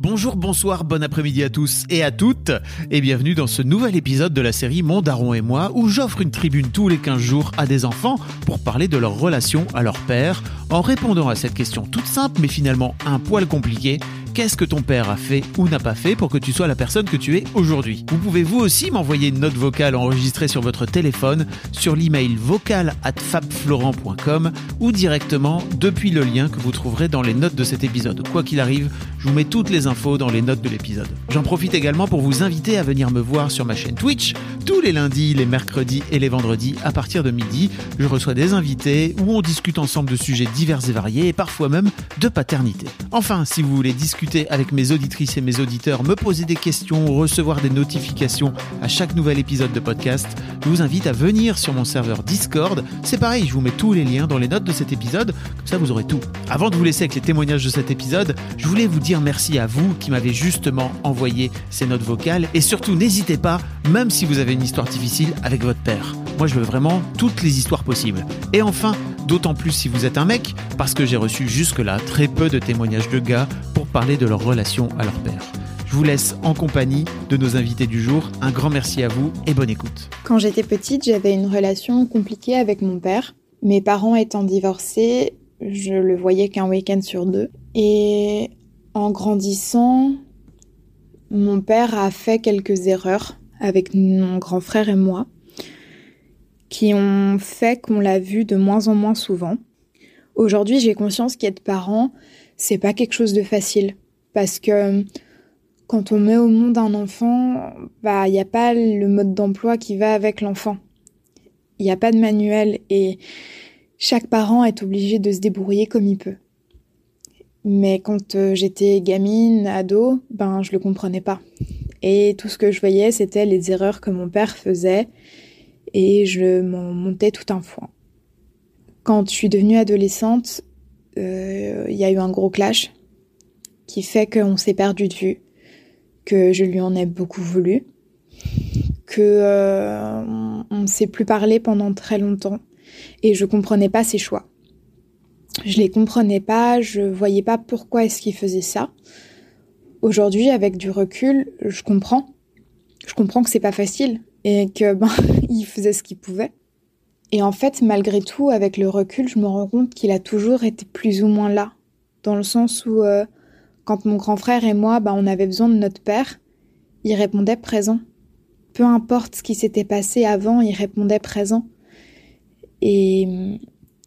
Bonjour, bonsoir, bon après-midi à tous et à toutes, et bienvenue dans ce nouvel épisode de la série Mon Daron et moi, où j'offre une tribune tous les 15 jours à des enfants pour parler de leur relation à leur père, en répondant à cette question toute simple mais finalement un poil compliquée qu'est-ce que ton père a fait ou n'a pas fait pour que tu sois la personne que tu es aujourd'hui? Vous pouvez vous aussi m'envoyer une note vocale enregistrée sur votre téléphone sur l'email vocal at fabflorent.com ou directement depuis le lien que vous trouverez dans les notes de cet épisode. Quoi qu'il arrive, je vous mets toutes les infos dans les notes de l'épisode. J'en profite également pour vous inviter à venir me voir sur ma chaîne Twitch tous les lundis, les mercredis et les vendredis à partir de midi. Je reçois des invités où on discute ensemble de sujets divers et variés et parfois même de paternité. Enfin, si vous voulez discuter avec mes auditrices et mes auditeurs, me poser des questions, recevoir des notifications à chaque nouvel épisode de podcast, je vous invite à venir sur mon serveur Discord. C'est pareil, je vous mets tous les liens dans les notes de cet épisode, comme ça vous aurez tout. Avant de vous laisser avec les témoignages de cet épisode, je voulais vous dire merci à vous qui m'avez justement envoyé ces notes vocales et surtout n'hésitez pas, même si vous avez une histoire difficile avec votre père. Moi je veux vraiment toutes les histoires possibles. Et enfin, d'autant plus si vous êtes un mec, parce que j'ai reçu jusque-là très peu de témoignages de gars pour parler de leur relation à leur père. Je vous laisse en compagnie de nos invités du jour. Un grand merci à vous et bonne écoute. Quand j'étais petite, j'avais une relation compliquée avec mon père. Mes parents étant divorcés, je le voyais qu'un week-end sur deux. Et en grandissant, mon père a fait quelques erreurs avec mon grand frère et moi qui ont fait qu'on l'a vu de moins en moins souvent. Aujourd'hui, j'ai conscience qu'être parent, c'est pas quelque chose de facile parce que quand on met au monde un enfant, bah il n'y a pas le mode d'emploi qui va avec l'enfant. Il n'y a pas de manuel et chaque parent est obligé de se débrouiller comme il peut. Mais quand euh, j'étais gamine, ado, ben je le comprenais pas. Et tout ce que je voyais, c'était les erreurs que mon père faisait et je m'en montais tout un foin. Quand je suis devenue adolescente, euh, il y a eu un gros clash qui fait qu'on s'est perdu de vue, que je lui en ai beaucoup voulu, que euh, on ne s'est plus parlé pendant très longtemps et je comprenais pas ses choix. Je les comprenais pas, je voyais pas pourquoi est-ce qu'il faisait ça. Aujourd'hui, avec du recul, je comprends. Je comprends que c'est pas facile et que ben il faisait ce qu'il pouvait. Et en fait, malgré tout, avec le recul, je me rends compte qu'il a toujours été plus ou moins là, dans le sens où euh, quand mon grand frère et moi, ben, on avait besoin de notre père, il répondait présent. Peu importe ce qui s'était passé avant, il répondait présent. Et,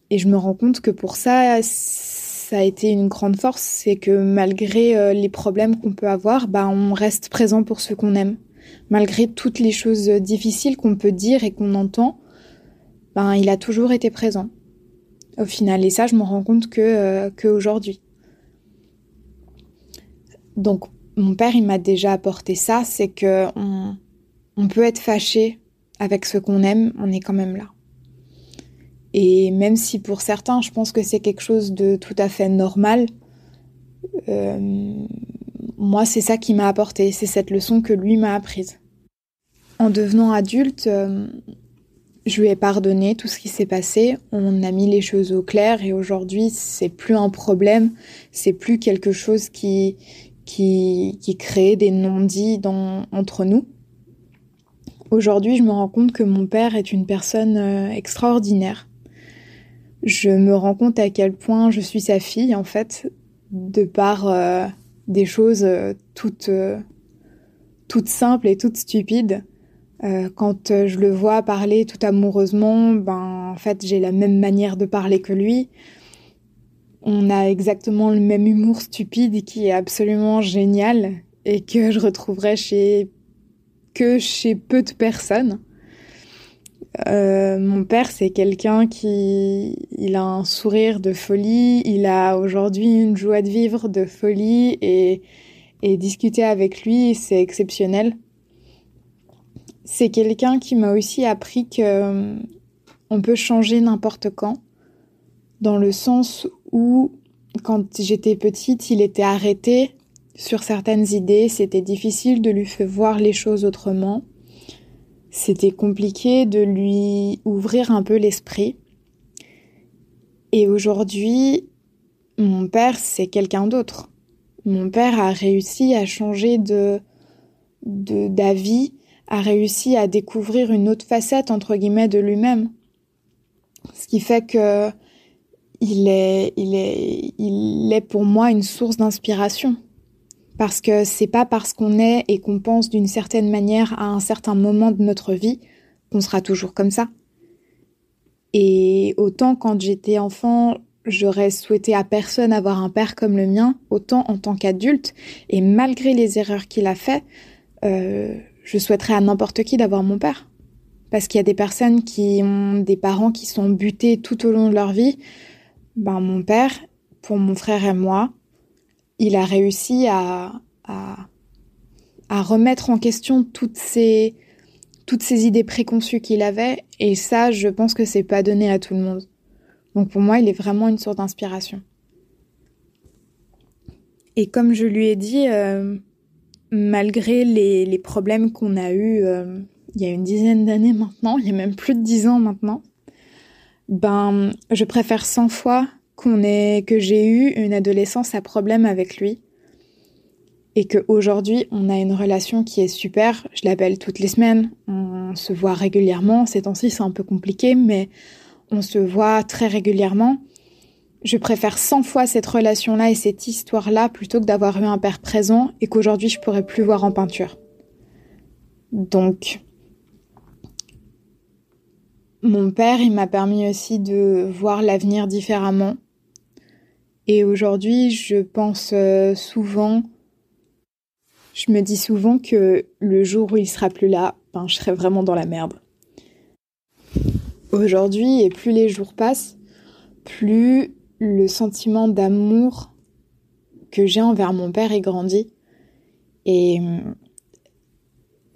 et je me rends compte que pour ça, ça a été une grande force, c'est que malgré euh, les problèmes qu'on peut avoir, ben, on reste présent pour ceux qu'on aime malgré toutes les choses difficiles qu'on peut dire et qu'on entend, ben, il a toujours été présent. Au final, et ça, je me rends compte que, euh, aujourd'hui. Donc, mon père, il m'a déjà apporté ça, c'est que on, on peut être fâché avec ce qu'on aime, on est quand même là. Et même si pour certains, je pense que c'est quelque chose de tout à fait normal, euh, moi, c'est ça qui m'a apporté, c'est cette leçon que lui m'a apprise. En devenant adulte, euh, je lui ai pardonné tout ce qui s'est passé, on a mis les choses au clair et aujourd'hui, c'est plus un problème, c'est plus quelque chose qui, crée des non-dits entre nous. Aujourd'hui, je me rends compte que mon père est une personne euh, extraordinaire. Je me rends compte à quel point je suis sa fille, en fait, de par euh, des choses toutes simples et toutes stupides. Euh, quand je le vois parler tout amoureusement, ben en fait j'ai la même manière de parler que lui. On a exactement le même humour stupide qui est absolument génial et que je retrouverais chez que chez peu de personnes. Euh, mon père, c'est quelqu'un qui, il a un sourire de folie, il a aujourd'hui une joie de vivre de folie et, et discuter avec lui, c'est exceptionnel. C'est quelqu'un qui m'a aussi appris que euh, on peut changer n'importe quand, dans le sens où quand j'étais petite, il était arrêté sur certaines idées, c'était difficile de lui faire voir les choses autrement. C'était compliqué de lui ouvrir un peu l'esprit. Et aujourd'hui, mon père, c'est quelqu'un d'autre. Mon père a réussi à changer de d'avis, a réussi à découvrir une autre facette entre guillemets de lui-même. Ce qui fait que il est, il est, il est pour moi une source d'inspiration. Parce que c'est pas parce qu'on est et qu'on pense d'une certaine manière à un certain moment de notre vie qu'on sera toujours comme ça. Et autant quand j'étais enfant, j'aurais souhaité à personne avoir un père comme le mien, autant en tant qu'adulte, et malgré les erreurs qu'il a fait, euh, je souhaiterais à n'importe qui d'avoir mon père. Parce qu'il y a des personnes qui ont des parents qui sont butés tout au long de leur vie, ben, mon père, pour mon frère et moi, il a réussi à, à, remettre en question toutes ces, toutes ces idées préconçues qu'il avait. Et ça, je pense que c'est pas donné à tout le monde. Donc pour moi, il est vraiment une sorte d'inspiration. Et comme je lui ai dit, euh, malgré les, problèmes qu'on a eus euh, il y a une dizaine d'années maintenant, il y a même plus de dix ans maintenant, ben, je préfère 100 fois qu'on ait, que j'ai eu une adolescence à problème avec lui et qu'aujourd'hui on a une relation qui est super. Je l'appelle toutes les semaines, on se voit régulièrement. Ces temps-ci c'est un peu compliqué, mais on se voit très régulièrement. Je préfère 100 fois cette relation-là et cette histoire-là plutôt que d'avoir eu un père présent et qu'aujourd'hui je pourrais plus voir en peinture. Donc, mon père, il m'a permis aussi de voir l'avenir différemment. Et aujourd'hui, je pense euh, souvent, je me dis souvent que le jour où il sera plus là, ben, je serai vraiment dans la merde. Aujourd'hui, et plus les jours passent, plus le sentiment d'amour que j'ai envers mon père est grandi. Et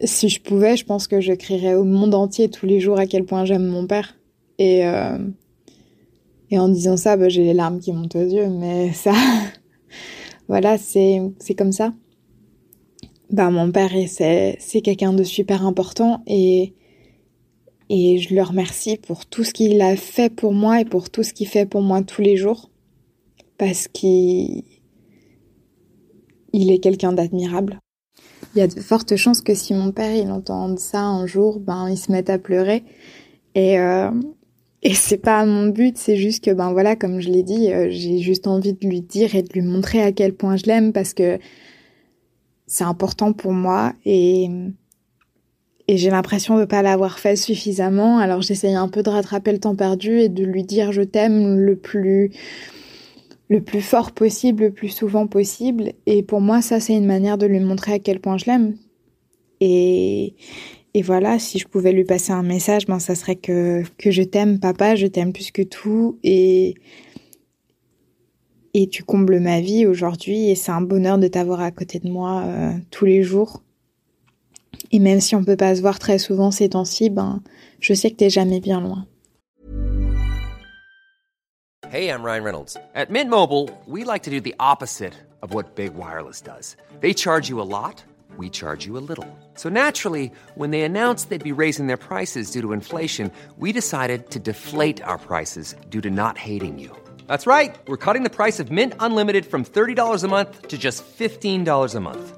si je pouvais, je pense que je crierais au monde entier tous les jours à quel point j'aime mon père. Et, euh, et en disant ça, bah, j'ai les larmes qui montent aux yeux, mais ça, voilà, c'est, comme ça. Bah, mon père, c'est, c'est quelqu'un de super important et, et je le remercie pour tout ce qu'il a fait pour moi et pour tout ce qu'il fait pour moi tous les jours. Parce qu'il il est quelqu'un d'admirable il y a de fortes chances que si mon père il entende ça un jour, ben il se mette à pleurer. Et euh, et c'est pas mon but, c'est juste que ben voilà, comme je l'ai dit, euh, j'ai juste envie de lui dire et de lui montrer à quel point je l'aime parce que c'est important pour moi et et j'ai l'impression de pas l'avoir fait suffisamment. Alors j'essaye un peu de rattraper le temps perdu et de lui dire je t'aime le plus le plus fort possible, le plus souvent possible. Et pour moi, ça, c'est une manière de lui montrer à quel point je l'aime. Et, et voilà, si je pouvais lui passer un message, ben, ça serait que, que je t'aime, papa, je t'aime plus que tout. Et, et tu combles ma vie aujourd'hui. Et c'est un bonheur de t'avoir à côté de moi euh, tous les jours. Et même si on peut pas se voir très souvent ces temps-ci, ben, je sais que t'es jamais bien loin. Hey, I'm Ryan Reynolds. At Mint Mobile, we like to do the opposite of what Big Wireless does. They charge you a lot, we charge you a little. So naturally, when they announced they'd be raising their prices due to inflation, we decided to deflate our prices due to not hating you. That's right. We're cutting the price of Mint Unlimited from $30 a month to just $15 a month.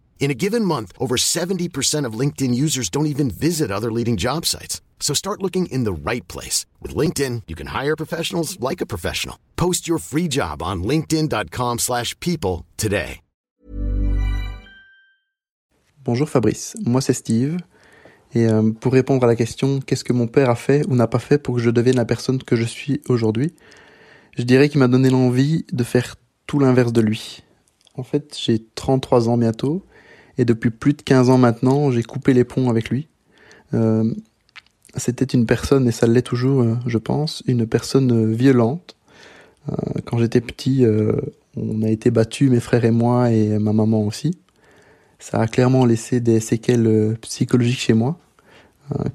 In a given month, over 70% of LinkedIn users don't even visit other leading job sites. So start looking in the right place. With LinkedIn, you can hire professionals like a professional. Post your free job on linkedin.com slash people today. Bonjour Fabrice, moi c'est Steve. Et euh, pour répondre à la question qu'est-ce que mon père a fait ou n'a pas fait pour que je devienne la personne que je suis aujourd'hui, je dirais qu'il m'a donné l'envie de faire tout l'inverse de lui. En fait, j'ai 33 ans bientôt, et depuis plus de 15 ans maintenant, j'ai coupé les ponts avec lui. Euh, c'était une personne, et ça l'est toujours, euh, je pense, une personne violente. Euh, quand j'étais petit, on a été battus, mes frères et moi, et ma maman aussi. Ça a clairement laissé des séquelles psychologiques chez moi,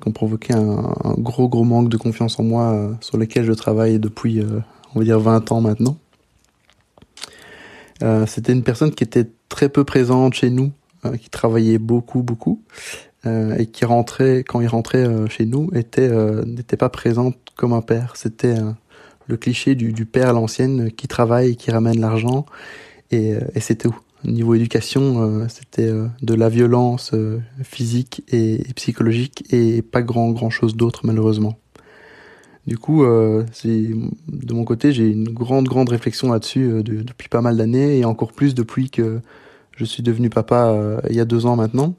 qui ont provoqué un, un, gros gros manque de confiance en moi, sur lequel je travaille depuis, on va dire, 20 ans maintenant. C'était une personne qui était très peu présente chez nous, qui travaillait beaucoup beaucoup, euh, et qui rentrait quand il rentrait euh, chez nous était euh, n'était pas présente comme un père. C'était le cliché du, père à l'ancienne qui travaille, qui ramène l'argent et, et c'était tout. Niveau éducation, c'était de la violence physique et, psychologique et pas grand grand chose d'autre malheureusement. Du coup, c'est de mon côté, j'ai une grande grande réflexion là-dessus depuis pas mal d'années et encore plus depuis que je suis devenu papa il y a deux ans maintenant.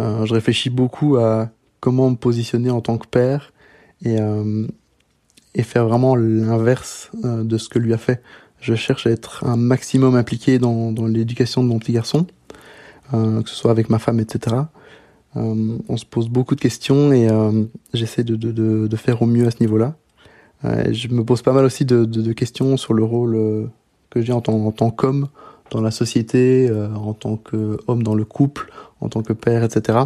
Euh, je réfléchis beaucoup à comment me positionner en tant que père et, euh, faire vraiment l'inverse euh, de ce que lui a fait. Je cherche à être un maximum impliqué dans, l'éducation de mon petit garçon, que ce soit avec ma femme, etc. Euh, on se pose beaucoup de questions et euh, j'essaie de, faire au mieux à ce niveau-là. Euh, je me pose pas mal aussi de, questions sur le rôle que j'ai en tant qu'homme dans la société, en tant qu'homme dans le couple, en tant que père, etc.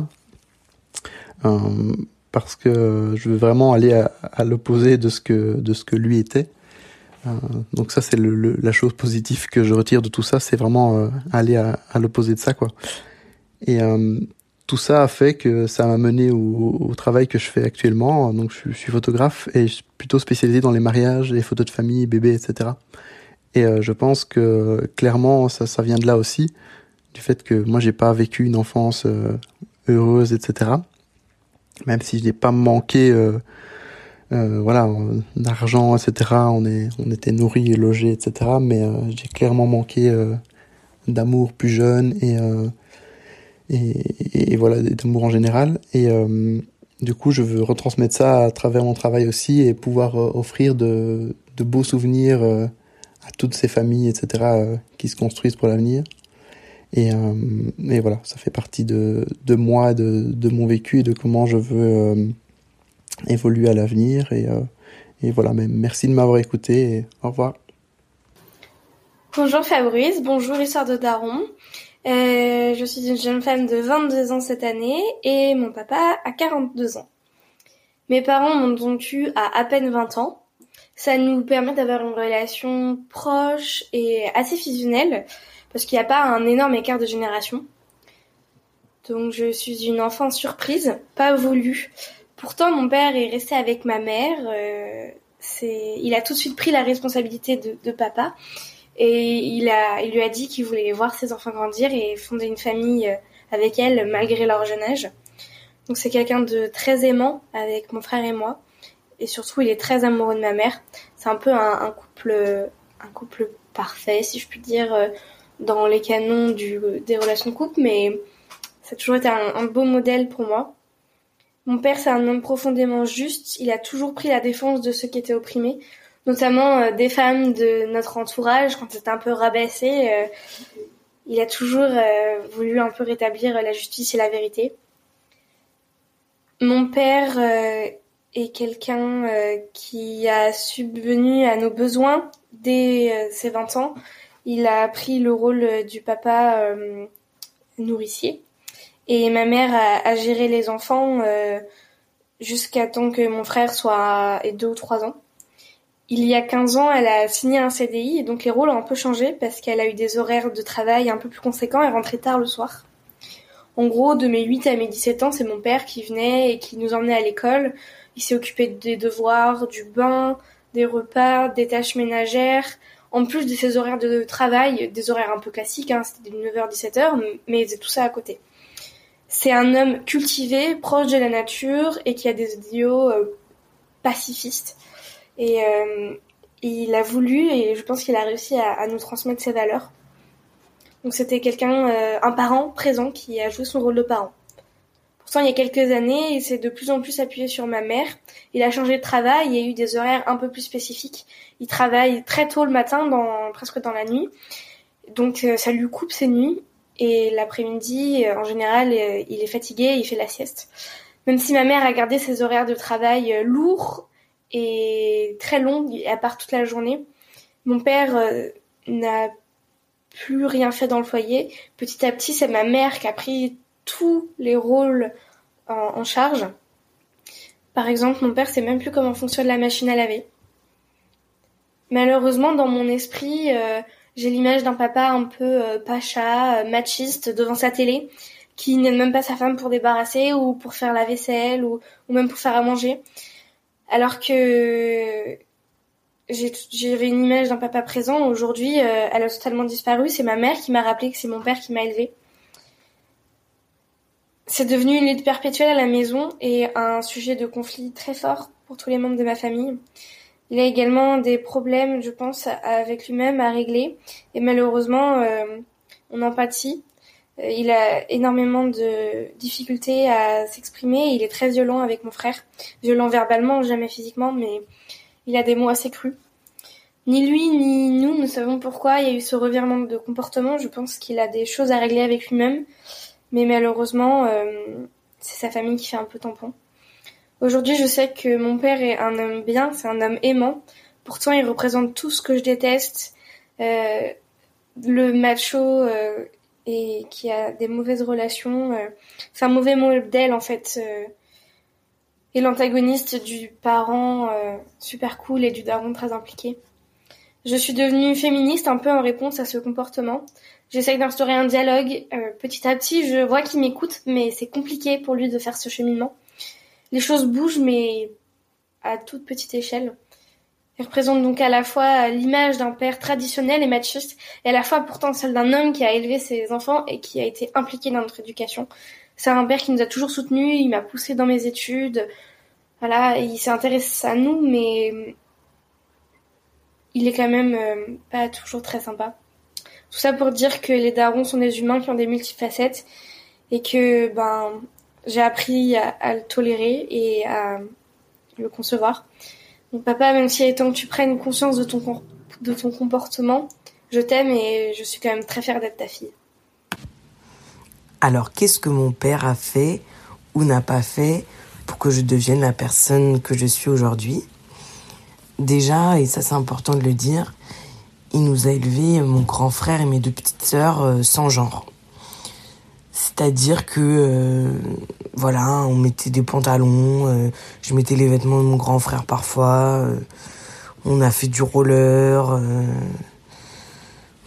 Euh, parce que je veux vraiment aller à, l'opposé de ce que de ce que lui était. Euh, donc ça c'est le, la chose positive que je retire de tout ça, c'est vraiment euh, aller à, l'opposé de ça quoi. Et euh, tout ça a fait que ça m'a mené au, au, travail que je fais actuellement. Donc je, je, suis photographe et je suis plutôt spécialisé dans les mariages, les photos de famille, bébés, etc. Et euh, je pense que clairement ça, ça vient de là aussi du fait que moi j'ai pas vécu une enfance euh, heureuse, etc. Même si je n'ai pas manqué, euh, euh, voilà, d'argent, etc. On est, on était nourri et logé, etc. Mais euh, j'ai clairement manqué euh, d'amour plus jeune et, et, et voilà, d'amour en général. Et du coup, je veux retransmettre ça à travers mon travail aussi et pouvoir offrir de, de beaux souvenirs à toutes ces familles, etc. qui se construisent pour l'avenir. Et, euh, et voilà, ça fait partie de, de moi, de, de mon vécu et de comment je veux euh, évoluer à l'avenir. Et, euh, et voilà, mais merci de m'avoir écouté et au revoir. Bonjour Fabrice, bonjour Histoire de Daron. Euh, je suis une jeune femme de 22 ans cette année et mon papa a 42 ans. Mes parents m'ont donc eu à à peine 20 ans. Ça nous permet d'avoir une relation proche et assez fusionnelle parce qu'il n'y a pas un énorme écart de génération. Donc je suis une enfant surprise, pas voulue. Pourtant mon père est resté avec ma mère. Euh, il a tout de suite pris la responsabilité de, papa et il il lui a dit qu'il voulait voir ses enfants grandir et fonder une famille euh, avec elle malgré leur jeune âge. Donc c'est quelqu'un de très aimant avec mon frère et moi et surtout il est très amoureux de ma mère. C'est un peu un, couple, un couple parfait si je puis dire euh, dans les canons des relations de couple, mais ça a toujours été un, beau modèle pour moi. Mon père, c'est un homme profondément juste. Il a toujours pris la défense de ceux qui étaient opprimés, notamment euh, des femmes de notre entourage quand c'était un peu rabaissé. Euh, il a toujours euh, voulu un peu rétablir la justice et la vérité. Mon père euh, est quelqu'un euh, qui a subvenu à nos besoins dès euh, ses 20 ans il a pris le rôle euh, du papa euh, nourricier. Et ma mère a, géré les enfants euh, jusqu'à temps que mon frère soit et deux ou trois ans. Il y a 15 ans, elle a signé un CDI et donc les rôles ont un peu changé parce qu'elle a eu des horaires de travail un peu plus conséquents et rentrait tard le soir. En gros, de mes 8 à mes 17 ans, c'est mon père qui venait et qui nous emmenait à l'école. Il s'est occupé des devoirs, du bain, des repas, des tâches ménagères, en plus de ses horaires de travail, des horaires un peu classiques, hein, c'était 9h-17h, mais il faisait tout ça à côté. C'est un homme cultivé, proche de la nature et qui a des idéaux euh, pacifistes. Et euh, il a voulu, et je pense qu'il a réussi à, nous transmettre ses valeurs. Donc c'était quelqu'un, euh, un parent présent qui a joué son rôle de parent. Il y a quelques années, il s'est de plus en plus appuyé sur ma mère. Il a changé de travail, il y a eu des horaires un peu plus spécifiques. Il travaille très tôt le matin, dans, presque dans la nuit. Donc euh, ça lui coupe ses nuits. Et l'après-midi, euh, en général, euh, il est fatigué, il fait la sieste. Même si ma mère a gardé ses horaires de travail lourds et très longs, à part toute la journée, mon père n'a plus rien fait dans le foyer. Petit à petit, c'est ma mère qui a pris tous les rôles en, charge. Par exemple, mon père sait même plus comment fonctionne la machine à laver. Malheureusement, dans mon esprit, euh, j'ai l'image d'un papa un peu euh, pacha, euh, machiste devant sa télé, qui n'aime même pas sa femme pour débarrasser ou pour faire la vaisselle ou, ou même pour faire à manger. Alors que j'avais une image d'un papa présent. Aujourd'hui, elle a totalement disparu. C'est ma mère qui m'a rappelé que c'est mon père qui m'a élevée. C'est devenu une lutte perpétuelle à la maison et un sujet de conflit très fort pour tous les membres de ma famille. Il a également des problèmes, je pense, avec lui-même à régler et malheureusement, euh, on en pâtit. Euh, il a énormément de difficultés à s'exprimer. Il est très violent avec mon frère, violent verbalement, jamais physiquement, mais il a des mots assez crus. Ni lui ni nous ne savons pourquoi il y a eu ce revirement de comportement. Je pense qu'il a des choses à régler avec lui-même mais malheureusement, euh, c'est sa famille qui fait un peu tampon. Aujourd'hui, je sais que mon père est un homme bien, c'est un homme aimant. Pourtant, il représente tout ce que je déteste. Euh, le macho euh, et qui a des mauvaises relations. C'est un mauvais modèle en fait. Et l'antagoniste du parent super cool et du daron très impliqué. Je suis devenue féministe un peu en réponse à ce comportement. J'essaye d'instaurer un dialogue. Euh, petit à petit, je vois qu'il m'écoute, mais c'est compliqué pour lui de faire ce cheminement. Les choses bougent, mais à toute petite échelle. Il représente donc à la fois l'image d'un père traditionnel et machiste, et à la fois pourtant celle d'un homme qui a élevé ses enfants et qui a été impliqué dans notre éducation. C'est un père qui nous a toujours soutenus, il m'a poussé dans mes études. Voilà, il s'intéresse à nous, mais il est quand même euh, pas toujours très sympa. Tout ça pour dire que les darons sont des humains qui ont des multifacettes et que ben j'ai appris à, le tolérer et à le concevoir. Donc papa, même si temps que tu prennes conscience de ton, de ton comportement, je t'aime et je suis quand même très fière d'être ta fille. Alors qu'est-ce que mon père a fait ou n'a pas fait pour que je devienne la personne que je suis aujourd'hui? Déjà, et ça c'est important de le dire, il nous a élevés, mon grand frère et mes deux petites sœurs, euh, sans genre. C'est-à-dire que, euh, voilà, on mettait des pantalons, euh, je mettais les vêtements de mon grand frère parfois, on a fait du roller,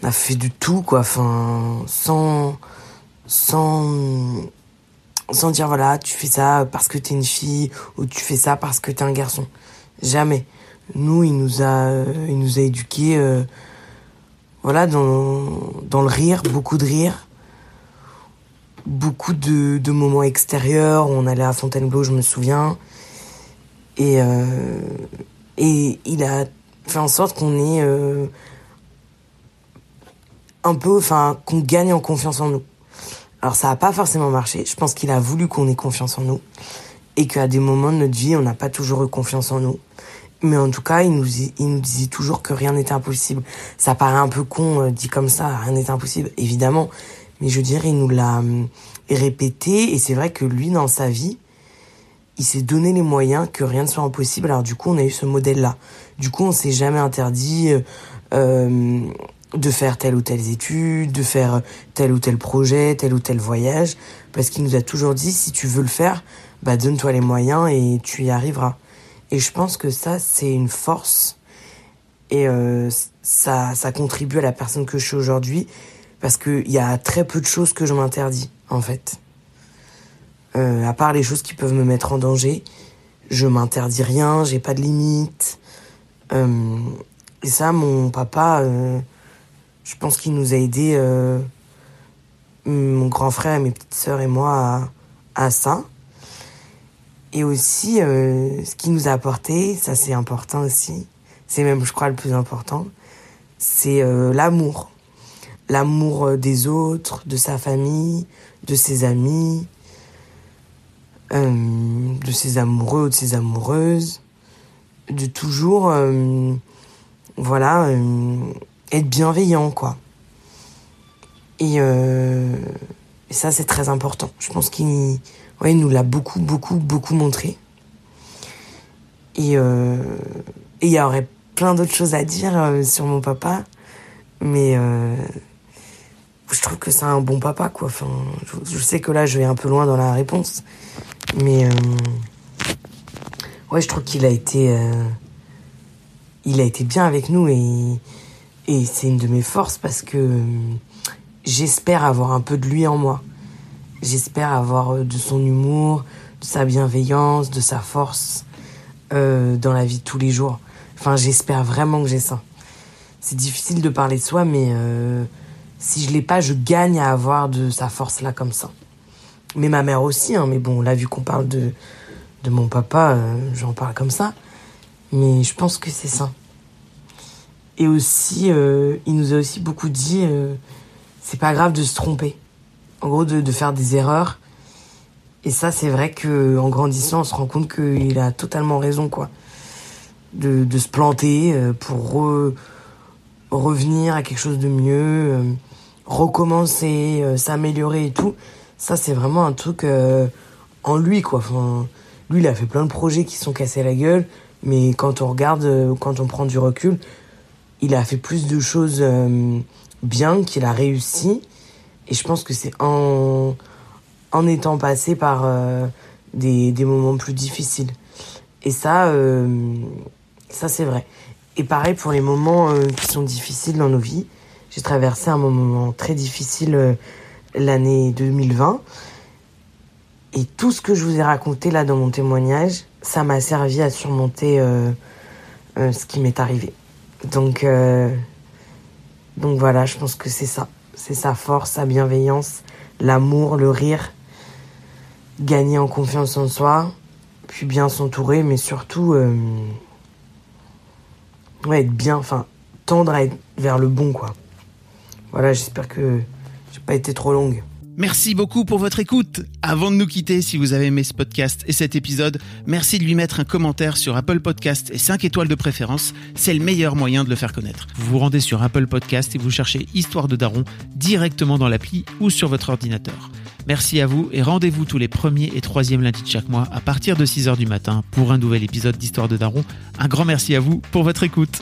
on a fait du tout, quoi, sans, sans, sans dire, voilà, tu fais ça parce que t'es une fille, ou tu fais ça parce que t'es un garçon. Jamais. Nous, il nous a, il nous a éduqués voilà, dans, le rire, beaucoup de rire, beaucoup de, moments extérieurs. On allait à Fontainebleau, je me souviens. Et, euh, il a fait en sorte qu'on ait euh, un peu, enfin, qu'on gagne en confiance en nous. Alors ça n'a pas forcément marché. Je pense qu'il a voulu qu'on ait confiance en nous et qu'à des moments de notre vie, on n'a pas toujours eu confiance en nous. Mais en tout cas, il nous, il nous disait toujours que rien n'était impossible. Ça paraît un peu con euh, dit comme ça, rien n'est impossible, évidemment. Mais je dirais, il nous l'a euh, répété. Et c'est vrai que lui, dans sa vie, il s'est donné les moyens que rien ne soit impossible. Alors du coup, on a eu ce modèle-là. Du coup, on s'est jamais interdit euh, de faire telle ou telle étude, de faire tel ou tel projet, tel ou tel voyage. Parce qu'il nous a toujours dit, si tu veux le faire, bah donne-toi les moyens et tu y arriveras. Et je pense que ça, c'est une force. Et euh, ça, ça contribue à la personne que je suis aujourd'hui. Parce qu'il y a très peu de choses que je m'interdis, en fait. Euh, à part les choses qui peuvent me mettre en danger, je m'interdis rien, j'ai pas de limite. Euh, Et ça, mon papa, je pense qu'il nous a aidés, mon grand frère, mes petites sœurs et moi, à ça. Et aussi, euh, ce qu'il nous a apporté, ça c'est important aussi, c'est même, je crois, le plus important, c'est euh, l'amour. L'amour euh, des autres, de sa famille, de ses amis, euh, de ses amoureux ou de ses amoureuses, de toujours, euh, voilà, euh, être bienveillant, quoi. Et, euh, et ça, c'est très important. Je pense qu'il ouais, il nous l'a beaucoup, beaucoup, beaucoup montré. Et euh, et il y aurait plein d'autres choses à dire euh, sur mon papa, mais euh, je trouve que c'est un bon papa, quoi. Enfin, je, je sais que là, je vais un peu loin dans la réponse, mais ouais, je trouve qu'il a été, il a été bien avec nous et et c'est une de mes forces parce que j'espère avoir un peu de lui en moi. J'espère avoir euh, de son humour, de sa bienveillance, de sa force euh, dans la vie de tous les jours. Enfin, j'espère vraiment que j'ai ça. C'est difficile de parler de soi, mais euh, si je l'ai pas, je gagne à avoir de sa force là comme ça. Mais ma mère aussi, hein, mais bon, là, vu qu'on parle de, de mon papa, j'en parle comme ça. Mais je pense que c'est ça. Et aussi, il nous a aussi beaucoup dit, c'est pas grave de se tromper. En gros, de, faire des erreurs. Et ça, c'est vrai que en grandissant, on se rend compte qu'il a totalement raison, quoi. De, se planter euh, pour re- revenir à quelque chose de mieux, euh, recommencer, euh, s'améliorer et tout. Ça, c'est vraiment un truc en lui, quoi. Lui, il a fait plein de projets qui sont cassés la gueule, mais quand on regarde, quand on prend du recul, il a fait plus de choses bien qu'il a réussi. Et je pense que c'est en, en étant passé par euh, des, des moments plus difficiles. Et ça, euh, ça c'est vrai. Et pareil pour les moments euh, qui sont difficiles dans nos vies. J'ai traversé un moment très difficile l'année 2020. Et tout ce que je vous ai raconté là dans mon témoignage, ça m'a servi à surmonter ce qui m'est arrivé. Donc, donc voilà, je pense que c'est ça. C'est sa force, sa bienveillance, l'amour, le rire, gagner en confiance en soi, puis bien s'entourer, mais surtout euh, être bien, enfin tendre à être vers le bon, quoi. Voilà, j'espère que j'ai pas été trop longue. Merci beaucoup pour votre écoute. Avant de nous quitter, si vous avez aimé ce podcast et cet épisode, merci de lui mettre un commentaire sur Apple Podcast et 5 étoiles de préférence. C'est le meilleur moyen de le faire connaître. Vous vous rendez sur Apple Podcast et vous cherchez Histoire de Daron directement dans l'appli ou sur votre ordinateur. Merci à vous et rendez-vous tous les premiers et troisièmes lundis de chaque mois à partir de 6h du matin pour un nouvel épisode d'Histoire de Daron. Un grand merci à vous pour votre écoute.